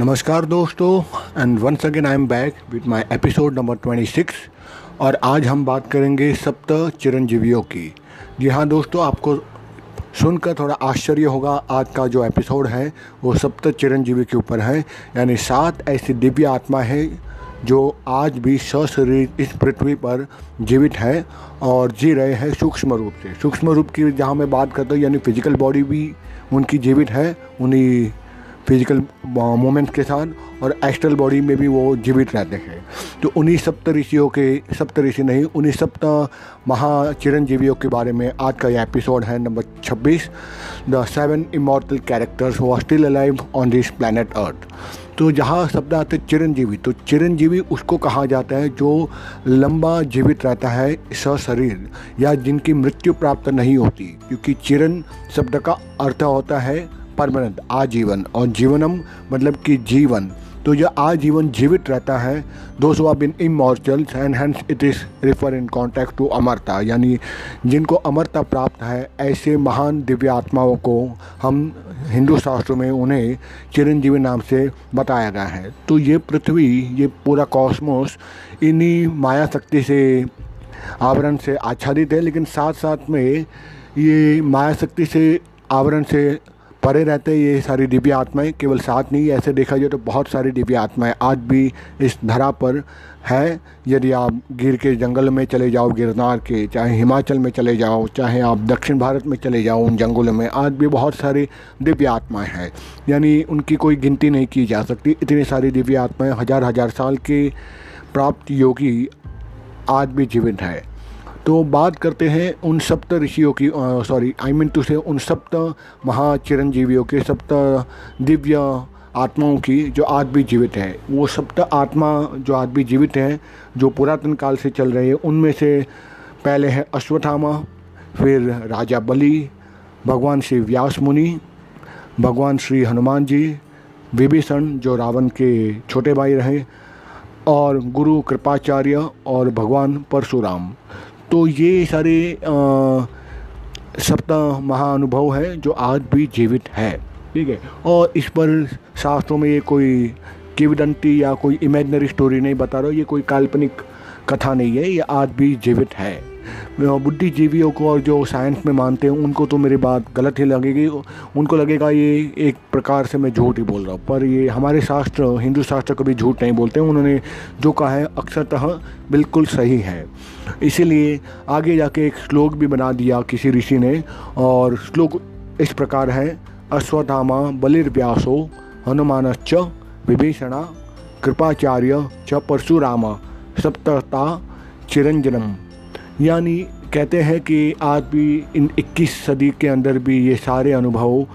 नमस्कार दोस्तों and once again I am back with my episode number 26 और आज हम बात करेंगे सप्त चिरंजीवियों की। जी हाँ दोस्तों, आपको सुनकर थोड़ा आश्चर्य होगा, आज का जो एपिसोड है, वो सप्त चिरंजीवी के ऊपर है। यानी सात ऐसी दिव्य आत्मा है, जो आज भी सशरीर इस पृथ्वी पर जीवित है और जी रहे हैं सूक्ष्म रूप से। सूक्ष्म रूप की जहाँ मैं बात करता हूँ, यानी फ़िज़िकल बॉडी भी उनकी जीवित है, उन्हीं फ़िज़िकल मोमेंट्स के साथ और एस्ट्रल बॉडी में भी वो जीवित रहते हैं। तो उन्हीं सप्त ऋषियों के सप्त ऋषि नहीं, उन्हीं सप्त महाचिरंजीवियों के बारे में आज का ये एपिसोड है number 26 the seven immortal characters who still alive on this planet earth तो जहाँ शब्द आते चिरंजीवी तो चिरंजीवी उसको कहा जाता है जो लंबा जीवित रहता है सशरीर या जिनकी मृत्यु प्राप्त नहीं होती, क्योंकि चिरन शब्द का अर्थ होता है परमानेंट आजीवन और जीवनम मतलब कि जीवन। तो यह आजीवन जीवित रहता है। दो so been immortals and hence it is refer in context to अमरता यानी जिनको अमरता प्राप्त है, ऐसे महान दिव्य आत्माओं को हम हिंदू शास्त्रों में उन्हें चिरंजीवी नाम से बताया गया है। तो ये पृथ्वी, ये पूरा कॉस्मोस इन्हीं माया शक्ति से, आवरण से आच्छादित है, लेकिन साथ साथ में ये माया शक्ति से, आवरण से परे रहते ये सारी दिव्य आत्माएँ केवल सात नहीं, ऐसे देखा जाए तो बहुत सारी दिव्य आत्माएँ आज भी इस धरा पर है। यदि आप गिर के जंगल में चले जाओ, गिरनार के, चाहे हिमाचल में चले जाओ, चाहे आप दक्षिण भारत में चले जाओ, उन जंगलों में आज भी बहुत सारी दिव्य आत्माएँ हैं। यानी उनकी कोई गिनती नहीं की जा सकती। इतनी सारी दिव्य आत्माएँ हज़ार हज़ार साल के प्राप्त योगी आज भी जीवित है। तो बात करते हैं उन सप्त ऋषियों की सॉरी आई मीन टू से उन सप्त महाचिरंजीवियों के, सप्त दिव्य आत्माओं की जो आज भी जीवित हैं। वो सप्त आत्मा जो आज भी जीवित हैं, जो पुरातन काल से चल रहे हैं, उनमें से पहले हैं अश्वत्थामा, फिर राजा बलि, भगवान श्री व्यास मुनि, भगवान श्री हनुमान जी, विभीषण जो रावण के छोटे भाई रहे, और गुरु कृपाचार्य और भगवान परशुराम। तो ये सारे सप्ताह महानुभव हैं जो आज भी जीवित है। ठीक है? और इस पर शास्त्रों में ये कोई किवदंती या कोई इमेजनरी स्टोरी नहीं बता रहा, ये कोई काल्पनिक कथा नहीं है, ये आज भी जीवित है। बुद्धिजीवियों को और जो साइंस में मानते हैं, उनको तो मेरी बात गलत ही लगेगी। उनको लगेगा ये एक प्रकार से मैं झूठ ही बोल रहा हूँ। पर ये हमारे शास्त्र, हिंदू शास्त्र कभी झूठ नहीं बोलते उन्होंने जो कहा है, अक्सरतः बिल्कुल सही है। इसीलिए आगे जाके एक श्लोक भी बना दिया किसी ऋषि ने और श्लोक इस प्रकार है, अश्वत्थामा बलिर्व्यासो हनुमानश्च विभीषणा कृपाचार्य च परशुरामा सप्तता चिरंजनम। यानी कहते हैं कि आज भी इन 21 सदी के अंदर भी ये सारे अनुभव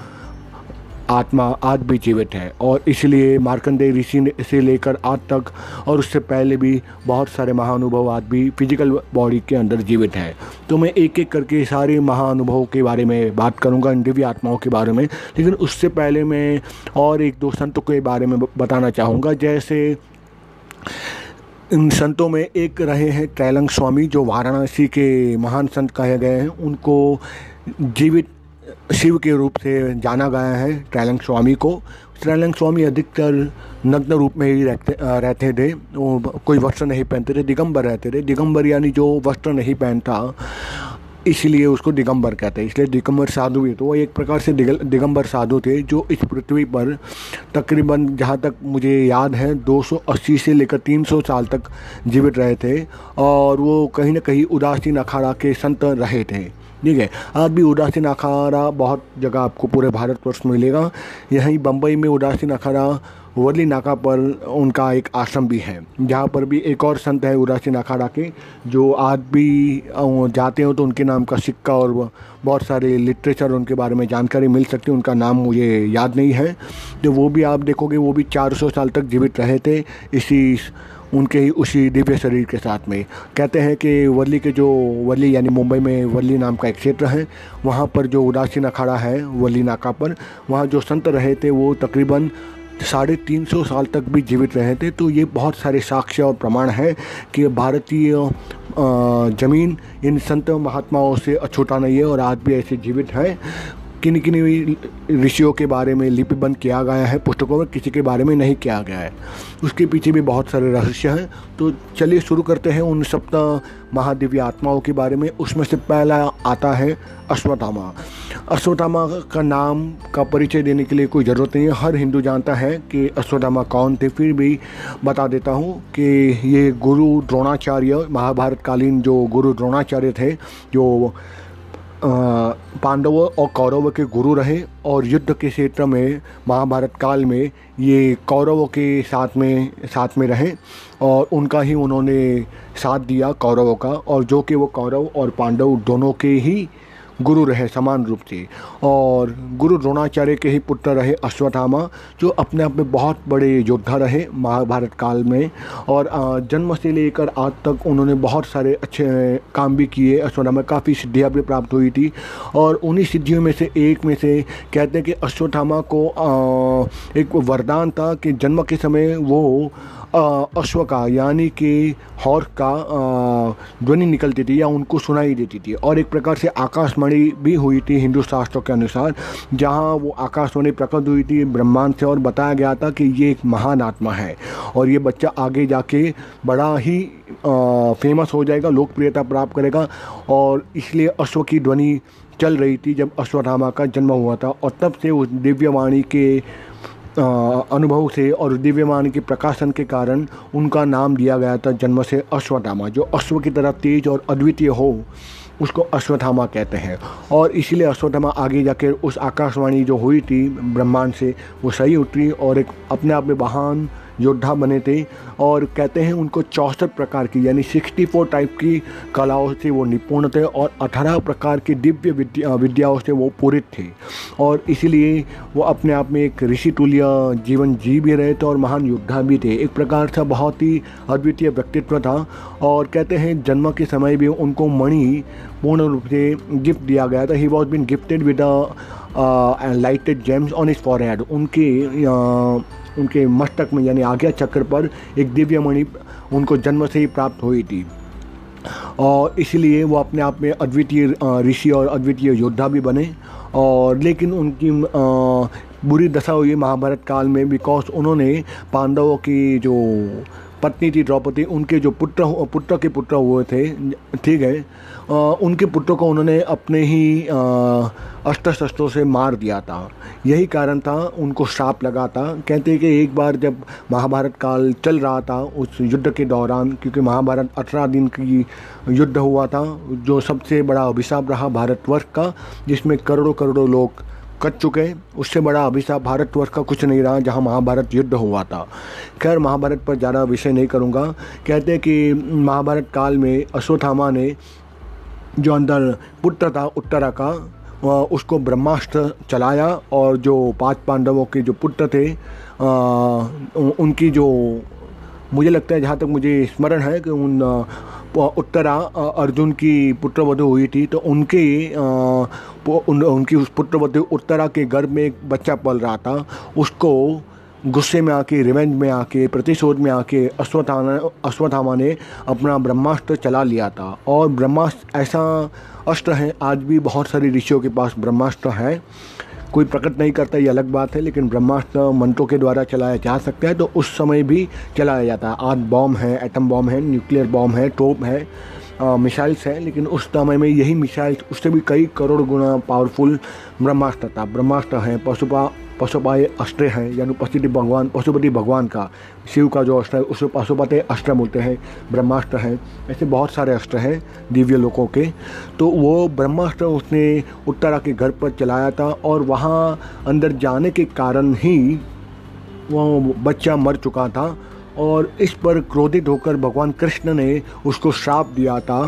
आत्मा, आज भी जीवित है। और इसलिए मार्कंडेय ऋषि ने से लेकर आज तक और उससे पहले भी बहुत सारे महानुभव आज भी फ़िज़िकल बॉडी के अंदर जीवित हैं। तो मैं एक एक करके सारे महाअनुभवों के बारे में बात करूँगा, इन दिव्य आत्माओं के बारे में। लेकिन उससे पहले मैं और एक दो संतों के बारे में बताना चाहूँगा। जैसे इन संतों में एक रहे हैं ट्रैलंग स्वामी, जो वाराणसी के महान संत कहे गए हैं। उनको जीवित शिव के रूप से जाना गया है ट्रैलंग स्वामी को। ट्रैलंग स्वामी अधिकतर नग्न रूप में ही रहते रहते थे। वो कोई वस्त्र नहीं पहनते थे, दिगंबर रहते थे। दिगंबर यानी जो वस्त्र नहीं पहनता इसलिए उसको दिगंबर कहते हैं। इसलिए दिगंबर साधु भी तो वो एक प्रकार से दिगंबर साधु थे जो इस पृथ्वी पर तकरीबन जहाँ तक मुझे याद है 280 से लेकर 300 साल तक जीवित रहे थे और वो कहीं ना कहीं उदासीन अखाड़ा के संत रहे थे। ठीक है? आज भी उदासीन अखाड़ा बहुत जगह आपको पूरे भारतवर्ष में मिलेगा। यहीं बम्बई में उदासीन अखाड़ा वर्ली नाका पर उनका एक आश्रम भी है। जहाँ पर भी एक और संत है उदासीन अखाड़ा के, जो आज भी जाते हो तो उनके नाम का सिक्का और बहुत सारे लिटरेचर उनके बारे में जानकारी मिल सकती है। उनका नाम मुझे याद नहीं है। तो वो भी आप देखोगे, वो भी 400 साल तक जीवित रहे थे। इसी उनके ही उसी दिव्य शरीर के साथ में। कहते हैं कि वर्ली के जो वर्ली यानी मुंबई में वर्ली नाम का एक क्षेत्र है, वहाँ पर जो उदासीन अखाड़ा है वर्ली नाका पर, वहाँ जो संत रहे थे वो तकरीबन साढ़े तीन सौ साल तक भी जीवित रहे थे। तो ये बहुत सारे साक्ष्य और प्रमाण है कि भारतीय ज़मीन इन संत महात्माओं से अछूता नहीं है और आज भी ऐसे जीवित है। किन किन ऋषियों के बारे में लिपिबंद किया गया है, पुस्तकों में किसी के बारे में नहीं किया गया है। उसके पीछे भी बहुत सारे रहस्य हैं। तो चलिए शुरू करते हैं उन सप्त महादिव्य आत्माओं के बारे में। उसमें से पहला आता है अश्वत्थामा। अश्वत्थामा का नाम का परिचय देने के लिए कोई ज़रूरत नहीं है। हर हिंदू जानता है कि अश्वत्थामा कौन थे। फिर भी बता देता हूँ कि ये गुरु द्रोणाचार्य महाभारत कालीन जो गुरु द्रोणाचार्य थे, जो पांडवों और कौरव के गुरु रहे और युद्ध के क्षेत्र में, महाभारत काल में ये कौरवों के साथ में साथ में रहे और उनका ही उन्होंने साथ दिया कौरवों का और जो कि वो कौरव और पांडव दोनों के ही गुरु रहे, समान रूप से और गुरु द्रोणाचार्य के ही पुत्र रहे अश्वत्थामा, जो अपने आप में बहुत बड़े योद्धा रहे महाभारत काल में। और जन्म से लेकर आज तक उन्होंने बहुत सारे अच्छे काम भी किए। अश्वत्थामा काफ़ी सिद्धियाँ भी प्राप्त हुई थी। और उन्हीं सिद्धियों में से एक में से कहते हैं कि अश्वत्थामा को एक वरदान था कि जन्म के समय वो अश्व का, यानी कि हॉर्स का ध्वनि निकलती थी या उनको सुनाई देती थी। और एक प्रकार से आकाशवाणी भी हुई थी हिंदू शास्त्रों के अनुसार, जहाँ वो आकाशवाणी प्रकट हुई थी ब्रह्मांड से और बताया गया था कि ये एक महान आत्मा है। और ये बच्चा आगे जाके बड़ा ही फ़ेमस हो जाएगा, लोकप्रियता प्राप्त करेगा। और इसलिए अश्व की ध्वनि चल रही थी जब अश्वत्थामा का जन्म हुआ था। और तब से उस दिव्यवाणी के अनुभव से और दिव्यमान के प्रकाशन के कारण उनका नाम दिया गया था जन्म से अश्वत्थामा, जो अश्व की तरह तेज और अद्वितीय हो, उसको अश्वत्थामा कहते हैं। और इसीलिए अश्वत्थामा आगे जाकर उस आकाशवाणी जो हुई थी ब्रह्मांड से, वो सही उतरी और एक अपने आप में महान योद्धा बने थे और कहते हैं उनको चौंसठ प्रकार की यानी सिक्सटी फोर टाइप की कलाओं से वो निपुण थे और अठारह प्रकार की दिव्य विद्या विद्याओं से वो पूरित थे। और इसीलिए वो अपने आप में एक ऋषि तुल्य जीवन जी भी रहे थे और महान योद्धा भी थे। एक प्रकार से बहुत ही अद्वितीय व्यक्तित्व था और कहते हैं जन्म के समय भी उनको मणि पूर्ण रूप से गिफ्ट दिया गया था। He was been gifted with lighted gems on his for उनके uh, उनके मस्तक में, यानी आज्ञा चक्र पर एक दिव्य मणि उनको जन्म से ही प्राप्त हुई थी। और इसलिए वो अपने आप में अद्वितीय ऋषि और अद्वितीय योद्धा भी बने। और लेकिन उनकी बुरी दशा हुई महाभारत काल में बिकॉज़ उन्होंने पांडवों की जो पत्नी थी द्रौपदी, उनके जो पुत्र पुत्र के पुत्र हुए थे, ठीक है उनके पुत्र को उन्होंने अपने ही अस्त्र शस्त्रों से मार दिया था। यही कारण था, उनको श्राप लगा था। कहते हैं कि एक बार जब महाभारत काल चल रहा था, उस युद्ध के दौरान, क्योंकि महाभारत अठारह दिन की युद्ध हुआ था, जो सबसे बड़ा अभिशाप रहा भारतवर्ष का, जिसमें करोड़ों करोड़ों लोग कट चुके उससे बड़ा अभिशाप भारतवर्ष का कुछ नहीं रहा जहाँ महाभारत युद्ध हुआ था। खैर, महाभारत पर ज़्यादा विषय नहीं करूँगा। कहते हैं कि महाभारत काल में अश्वत्थामा ने जो अंदर पुत्र था उत्तरा का उसको ब्रह्मास्त्र चलाया और जो पाँच पांडवों के जो पुत्र थे उनकी जो मुझे लगता है जहाँ तक मुझे स्मरण है कि उन उत्तरा अर्जुन की पुत्रवधु हुई थी तो उनके उन, उनकी उस पुत्रवधु उत्तरा के गर्भ में एक बच्चा पल रहा था। उसको गुस्से में आके रिवेंज में आके प्रतिशोध में आके अश्वत्थामा अश्वत्थामा ने अपना ब्रह्मास्त्र चला लिया था। और ब्रह्मास्त्र ऐसा अस्त्र है आज भी बहुत सारे ऋषियों के पास ब्रह्मास्त्र है। कोई प्रकट नहीं करता, ये अलग बात है, लेकिन ब्रह्मास्त्र मंत्रों के द्वारा चलाया जा सकता है तो उस समय भी चलाया जाता है। आज बॉम्ब है, एटम बॉम्ब है, न्यूक्लियर बॉम्ब है, टोप है मिसाइल्स हैं, लेकिन उस समय में यही मिसाइल्स, उससे भी कई करोड़ गुना पावरफुल ब्रह्मास्त्र था। ब्रह्मास्त्र है पशुपा पशुपाय अस्त्र है, यानी पशुपति भगवान पशुपति भगवान का, शिव का जो अष्ट है, उसे पशुपति अस्त्र बोलते हैं, ब्रह्मास्त्र हैं, ऐसे बहुत सारे अस्त्र हैं दिव्य लोगों के। तो वो ब्रह्मास्त्र उसने उत्तरा के घर पर चलाया था और वहाँ अंदर जाने के कारण ही वो बच्चा मर चुका था और इस पर क्रोधित होकर भगवान कृष्ण ने उसको श्राप दिया था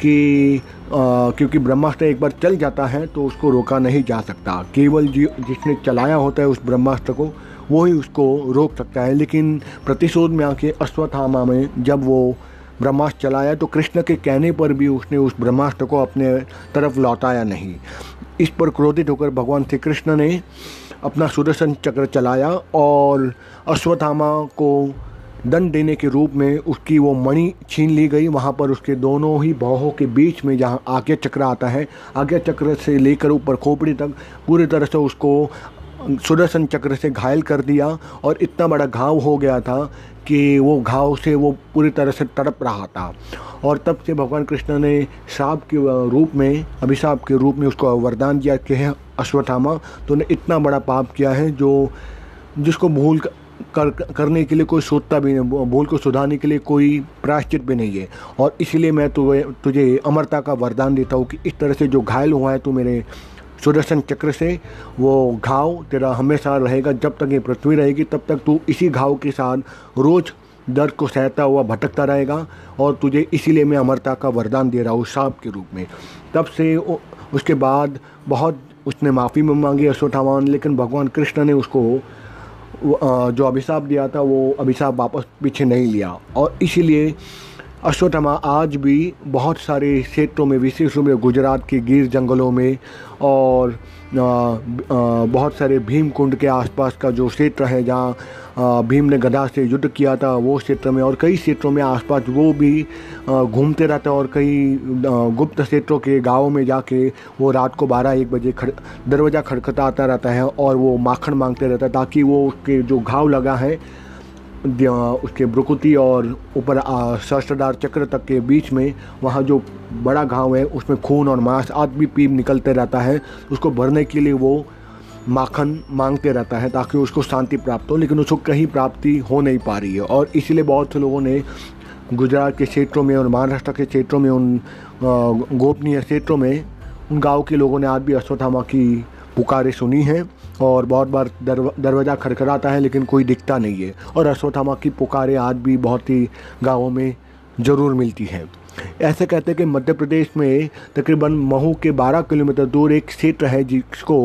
कि आ, क्योंकि ब्रह्मास्त्र एक बार चल जाता है तो उसको रोका नहीं जा सकता। केवल जी जिसने चलाया होता है उस ब्रह्मास्त्र को वो ही उसको रोक सकता है। लेकिन प्रतिशोध में आके अश्वत्थामा में जब वो ब्रह्मास्त्र चलाया तो कृष्ण के कहने पर भी उसने उस ब्रह्मास्त्र को अपने तरफ़ लौटाया नहीं। इस पर क्रोधित होकर भगवान श्री कृष्ण ने अपना सुदर्शन चक्र चलाया और अश्वत्थामा को दंड देने के रूप में उसकी वो मणि छीन ली गई। वहाँ पर उसके दोनों ही बाहों के बीच में जहाँ आज्ञा चक्र आता है, आज्ञा चक्र से लेकर ऊपर खोपड़ी तक पूरी तरह से उसको सुदर्शन चक्र से घायल कर दिया और इतना बड़ा घाव हो गया था कि वो घाव से वो पूरी तरह से तड़प रहा था। और तब से भगवान कृष्ण ने श्राप के रूप में, अभिशाप के रूप में उसको वरदान दिया कि है अश्वत्थामा ने इतना बड़ा पाप किया है जो, जिसको भूल कर, करने के लिए कोई सोचता भी नहीं भूल को सुधारने के लिए कोई प्रायश्चित भी नहीं है। और इसलिए मैं तुझे तुझे अमरता का वरदान देता हूँ कि इस तरह से जो घायल हुआ है तू मेरे सुदर्शन चक्र से, वो घाव तेरा हमेशा रहेगा, जब तक ये पृथ्वी रहेगी, तब तक तू इसी घाव के साथ रोज़ दर्द को सहता हुआ भटकता रहेगा और तुझे इसीलिए मैं अमरता का वरदान दे रहा हूँ सांप के रूप में। तब से उसके बाद बहुत उसने माफ़ी में मांगी अश्वत्थामान लेकिन भगवान कृष्ण ने उसको जो अभिशाप दिया था, वो अभिशाप वापस पीछे नहीं लिया। और इसीलिए अश्वत्थामा आज भी बहुत सारे क्षेत्रों में, विशेष रूप में गुजरात के गिर जंगलों में और बहुत सारे भीम कुंड के आसपास का जो क्षेत्र है, जहाँ भीम ने गधा से युद्ध किया था, वो क्षेत्र में और कई क्षेत्रों में आसपास वो भी घूमते रहते और कई गुप्त क्षेत्रों के गाँव में जाके वो रात को बारह एक बजे खड़, दरवाज़ा खड़खड़ाता रहता है और वो माखन मांगते रहता है ताकि वो उसके जो घाव लगा है उसके ब्रुकुति और ऊपर सहस्त्रदार चक्र तक के बीच में, वहाँ जो बड़ा घाव है, उसमें खून और मांस आदि भी पीप निकलते रहता है। उसको भरने के लिए वो माखन मांगते रहता है ताकि उसको शांति प्राप्त हो, लेकिन उसको कहीं प्राप्ति हो नहीं पा रही है। और इसीलिए बहुत से लोगों ने गुजरात के क्षेत्रों में और महाराष्ट्र के क्षेत्रों में, उन गोपनीय क्षेत्रों में, उन गाँव के लोगों ने आज भी अश्वत्थामा की पुकारें सुनी हैं और बहुत बार दरवाज़ा खड़खड़ाता है, लेकिन कोई दिखता नहीं है। और अश्वत्थामा की पुकारें आज भी बहुत ही गाँवों में ज़रूर मिलती हैं। ऐसे कहते हैं कि मध्य प्रदेश में तकरीबन महू के 12 किलोमीटर दूर एक क्षेत्र है जिसको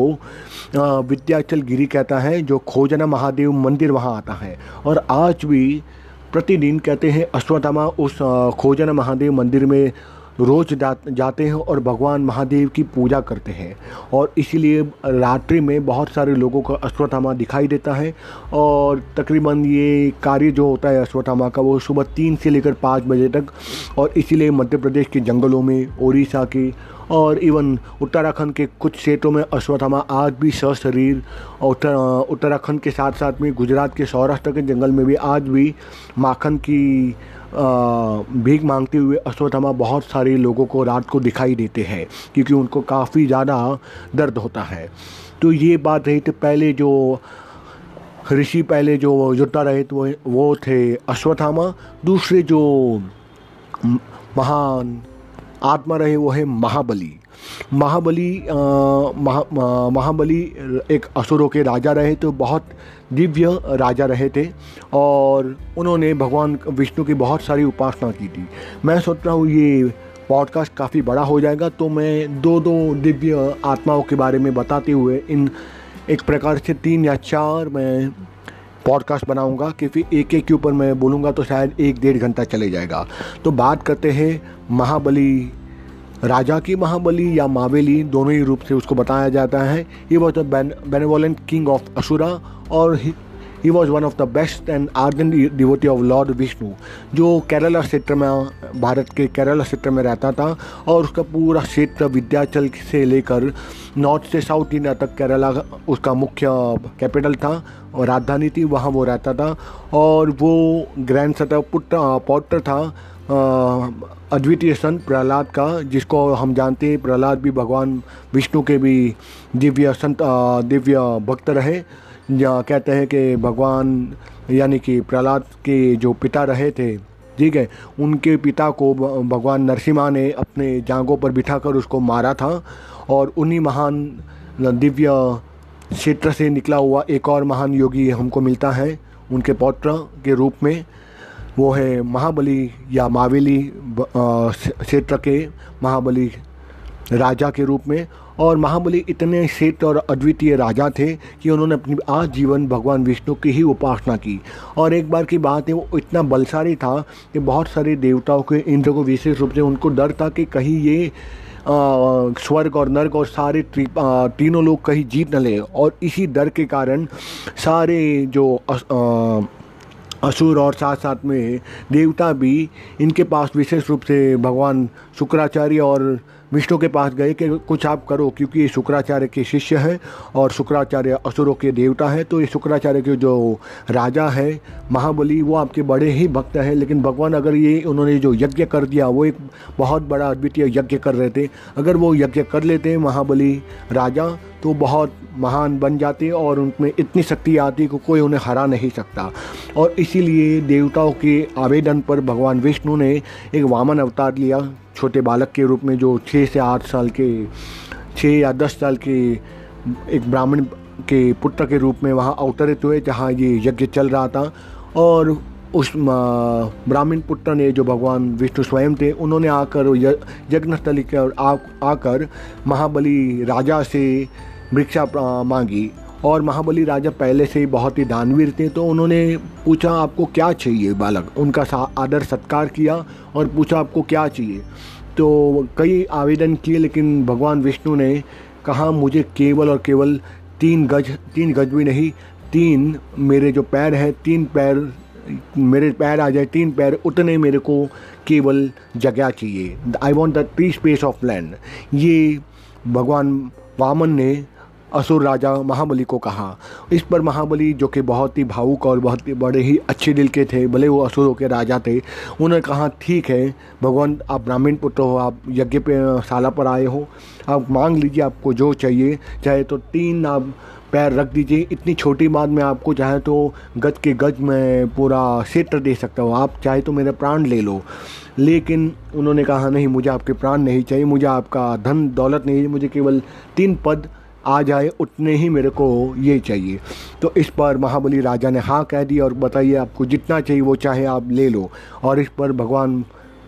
विद्याचल गिरी कहता है, जो खोजना महादेव मंदिर वहाँ आता है। और आज भी प्रतिदिन कहते हैं अश्वत्थामा उस खोजना महादेव मंदिर में रोज़ जा, जाते हैं और भगवान महादेव की पूजा करते हैं। और इसीलिए रात्रि में बहुत सारे लोगों का अश्वत्थामा दिखाई देता है। और तकरीबन ये कार्य जो होता है अश्वत्थामा का वो सुबह तीन से लेकर पाँच बजे तक। और इसीलिए मध्य प्रदेश के जंगलों में उड़ीसा के और इवन उत्तराखंड के कुछ क्षेत्रों में अश्वत्थामा आज भी सशरीर उत्तर, उत्तराखंड के साथ साथ में गुजरात के सौराष्ट्र के जंगल में भी आज भी माखन की भीख मांगते हुए अश्वत्थामा बहुत सारे लोगों को रात को दिखाई देते हैं क्योंकि उनको काफ़ी ज़्यादा दर्द होता है। तो ये बात रही थी पहले जो ऋषि पहले जो योद्धा रहे तो वो थे अश्वत्थामा। दूसरे जो महान आत्मा रहे वो है महाबली। महाबली महा, महाबली एक असुरों के राजा रहे तो बहुत दिव्य राजा रहे थे और उन्होंने भगवान विष्णु की बहुत सारी उपासना की थी। मैं सोच रहा हूँ ये पॉडकास्ट काफ़ी बड़ा हो जाएगा तो मैं दो दो दिव्य आत्माओं के बारे में बताते हुए इन एक प्रकार से तीन या चार मैं पॉडकास्ट बनाऊँगा, क्योंकि एक एक के ऊपर मैं बोलूँगा तो शायद एक डेढ़ घंटा चले जाएगा। तो बात करते हैं महाबली राजा की महाबली या मावेली, दोनों ही रूप से उसको बताया जाता है। ये was the benevolent king of asura और he was one of the best and ardent devotee of Lord Vishnu जो केरला क्षेत्र में, भारत के केरला क्षेत्र में रहता था और उसका पूरा क्षेत्र विद्याचल से लेकर नॉर्थ से साउथ इंडिया तक केरला उसका मुख्य कैपिटल था और राजधानी थी, वहाँ वो रहता था और वो ग्रैंड सतह पुत्र, पौत्र था अद्वितीय संत प्रहलाद का, जिसको हम जानते हैं, प्रहलाद भी भगवान विष्णु के भी दिव्य संत दिव्य भक्त रहे। कहते हैं कि भगवान, यानी कि प्रहलाद के जो पिता रहे थे, ठीक है, उनके पिता को भगवान नरसिम्हा ने अपने जांगों पर बिठाकर उसको मारा था और उन्हीं महान दिव्य क्षेत्र से निकला हुआ एक और महान योगी हमको मिलता है, उनके पौत्र के रूप में। वो है महाबली या मावेली क्षेत्र के महाबली राजा के रूप में और महाबली इतने श्रेष्ठ और अद्वितीय राजा थे कि उन्होंने अपनी आजीवन भगवान विष्णु की ही उपासना की। और एक बार की बात है, वो इतना बलशाली था कि बहुत सारे देवताओं के, इंद्र को विशेष रूप से उनको डर था कि कहीं ये स्वर्ग और नर्क और सारे तीनों लोग कहीं जीत न ले। और इसी डर के कारण सारे जो असुर और साथ साथ में देवता भी इनके पास विशेष रूप से भगवान शुक्राचार्य और विष्णु के पास गए कि कुछ आप करो, क्योंकि ये शुक्राचार्य के शिष्य हैं और शुक्राचार्य असुरों के देवता है तो ये शुक्राचार्य के जो राजा है, महाबली, वो आपके बड़े ही भक्त हैं। लेकिन भगवान, अगर ये उन्होंने जो यज्ञ कर दिया, वो एक बहुत बड़ा अद्वितीय यज्ञ कर रहे थे। अगर वो यज्ञ कर लेते महाबली राजा तो बहुत महान बन जाते और उनमें इतनी शक्ति आती कि कोई उन्हें हरा नहीं सकता। और इसीलिए देवताओं के आवेदन पर भगवान विष्णु ने एक वामन अवतार लिया। छोटे बालक के रूप में जो छः से आठ साल के छः या दस साल के एक ब्राह्मण के पुत्र के रूप में वहाँ अवतरित हुए, जहाँ ये यज्ञ चल रहा था। और उस ब्राह्मण पुत्र ने जो भगवान विष्णु स्वयं थे, उन्होंने आकर यज्ञस्थली के आकर महाबली राजा से भिक्षा मांगी। और महाबली राजा पहले से ही बहुत ही दानवीर थे तो उन्होंने पूछा, आपको क्या चाहिए बालक? उनका आदर सत्कार किया और पूछा, आपको क्या चाहिए? तो कई आवेदन किए, लेकिन भगवान विष्णु ने कहा, मुझे केवल और केवल तीन गज तीन गज भी नहीं, तीन मेरे जो पैर हैं, तीन पैर, मेरे पैर आ जाए, तीन पैर उतने मेरे को केवल जगह चाहिए। I want the three space of land ये भगवान वामन ने असुर राजा महाबली को कहा। इस पर महाबली, जो कि बहुत ही भावुक और बहुत ही बड़े ही अच्छे दिल के थे, भले वो असुरों के राजा थे, उन्होंने कहा, ठीक है, भगवान, आप ब्राह्मण पुत्र हो, आप यज्ञ पे साला पर आए हो। आप मांग लीजिए, आपको जो चाहिए, चाहे तो तीन आप पैर रख दीजिए। इतनी छोटी बात में आपको चाहे तो गज के गज में पूरा क्षेत्र दे सकता हूँ। आप चाहे तो मेरे प्राण ले लो। लेकिन उन्होंने कहा, नहीं, मुझे आपके प्राण नहीं चाहिए, मुझे आपका धन, दौलत नहीं मुझे केवल तीन पद आ जाए, उतने ही मेरे को ये चाहिए। तो इस पर महाबली राजा ने हाँ कह दी और बताइए आपको जितना चाहिए वो चाहे आप ले लो। और इस पर भगवान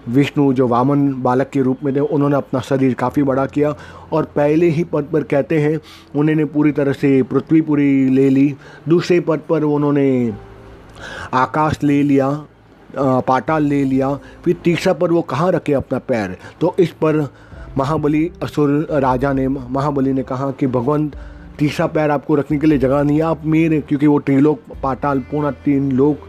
विष्णु, जो वामन बालक के रूप में थे, उन्होंने अपना शरीर काफ़ी बड़ा किया और पहले ही पद पर कहते हैं, उन्होंने पूरी तरह से पृथ्वी पूरी ले ली। दूसरे पद पर उन्होंने आकाश ले लिया पाताल ले लिया। फिर तीसरा पर वो कहाँ रखे अपना पैर? तो इस पर महाबली असुर राजा ने, महाबली ने कहा कि भगवान, तीसरा पैर आपको रखने के लिए जगह नहीं है, आप मेरे, क्योंकि वो त्रिलोक, पाताल, पूर्ण तीन लोग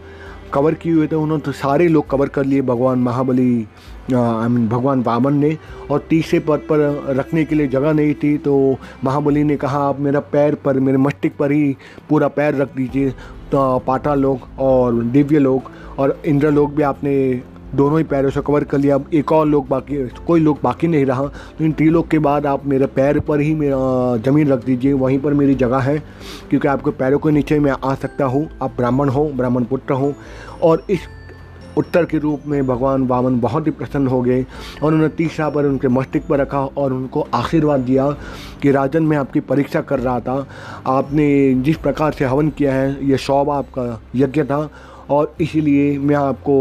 कवर किए हुए थे, उन्होंने तो सारे लोग कवर कर लिए भगवान महाबली आई मीन भगवान वामन ने, और तीसरे पद पर रखने के लिए जगह नहीं थी तो महाबली ने कहा, आप मेरा पैर पर, मेरे मस्तिष्क पर ही पूरा पैर रख दीजिए तो पाताल लोग और दिव्य लोग और इंद्र लोग भी आपने दोनों ही पैरों से कवर कर लिया। एक और लोग बाकी कोई लोग बाकी नहीं रहा। तो इन लोग के बाद आप मेरे पैर पर ही मेरा ज़मीन रख दीजिए। वहीं पर मेरी जगह है, क्योंकि आपके पैरों के नीचे मैं आ सकता हूँ। आप ब्राह्मण हो, ब्राह्मण पुत्र हो। और इस उत्तर के रूप में भगवान वामन बहुत ही प्रसन्न हो गए। और उन्होंने तीसरा पर उनके मस्तिष्क पर रखा और उनको आशीर्वाद दिया कि राजन, मैं आपकी परीक्षा कर रहा था। आपने जिस प्रकार से हवन किया है ये शौब आपका यज्ञ था। और इसीलिए मैं आपको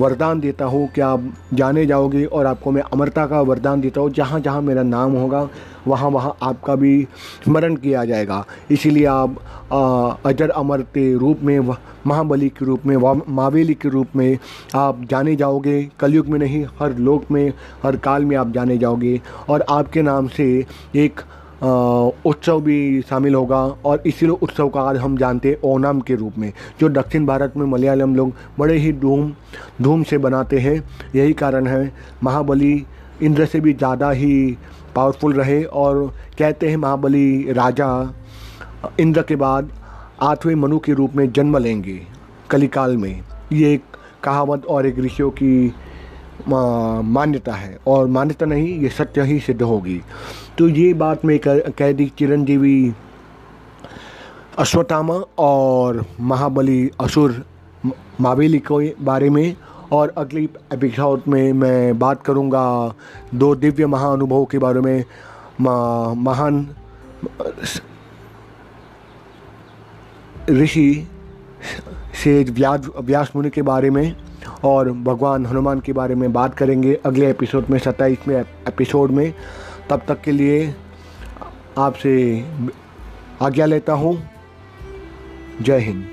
वरदान देता हूँ कि आप जाने जाओगे और आपको मैं अमरता का वरदान देता हूँ। जहाँ जहाँ मेरा नाम होगा, वहाँ वहाँ आपका भी स्मरण किया जाएगा। इसीलिए आप अजर अमर के रूप में महाबली के रूप में मावेली के रूप में आप जाने जाओगे। कलयुग में नहीं, हर लोक में, हर काल में आप जाने जाओगे। और आपके नाम से एक उत्सव भी शामिल होगा और इसीलिए उत्सव का आज हम जानते हैं ओनम के रूप में, जो दक्षिण भारत में मलयालम लोग बड़े ही धूम धूम से बनाते हैं। यही कारण है, महाबली इंद्र से भी ज़्यादा ही पावरफुल रहे और कहते हैं महाबली राजा इंद्र के बाद आठवें मनु के रूप में जन्म लेंगे कलिकाल में। ये एक कहावत और एक ऋषियों की मान्यता है और मान्यता नहीं, ये सत्य ही सिद्ध होगी। तो ये बात मैं कह दी चिरंजीवी अश्वत्थामा और महाबली असुर मावेली के बारे में और अगली एपिसोड में मैं बात करूँगा दो दिव्य महाअनुभवों के बारे में। महान ऋषि से व्यास व्यास मुनि के बारे में और भगवान हनुमान के बारे में बात करेंगे अगले एपिसोड में, सत्ताईसवें एपिसोड में। तब तक के लिए आपसे आज्ञा लेता हूँ। जय हिंद।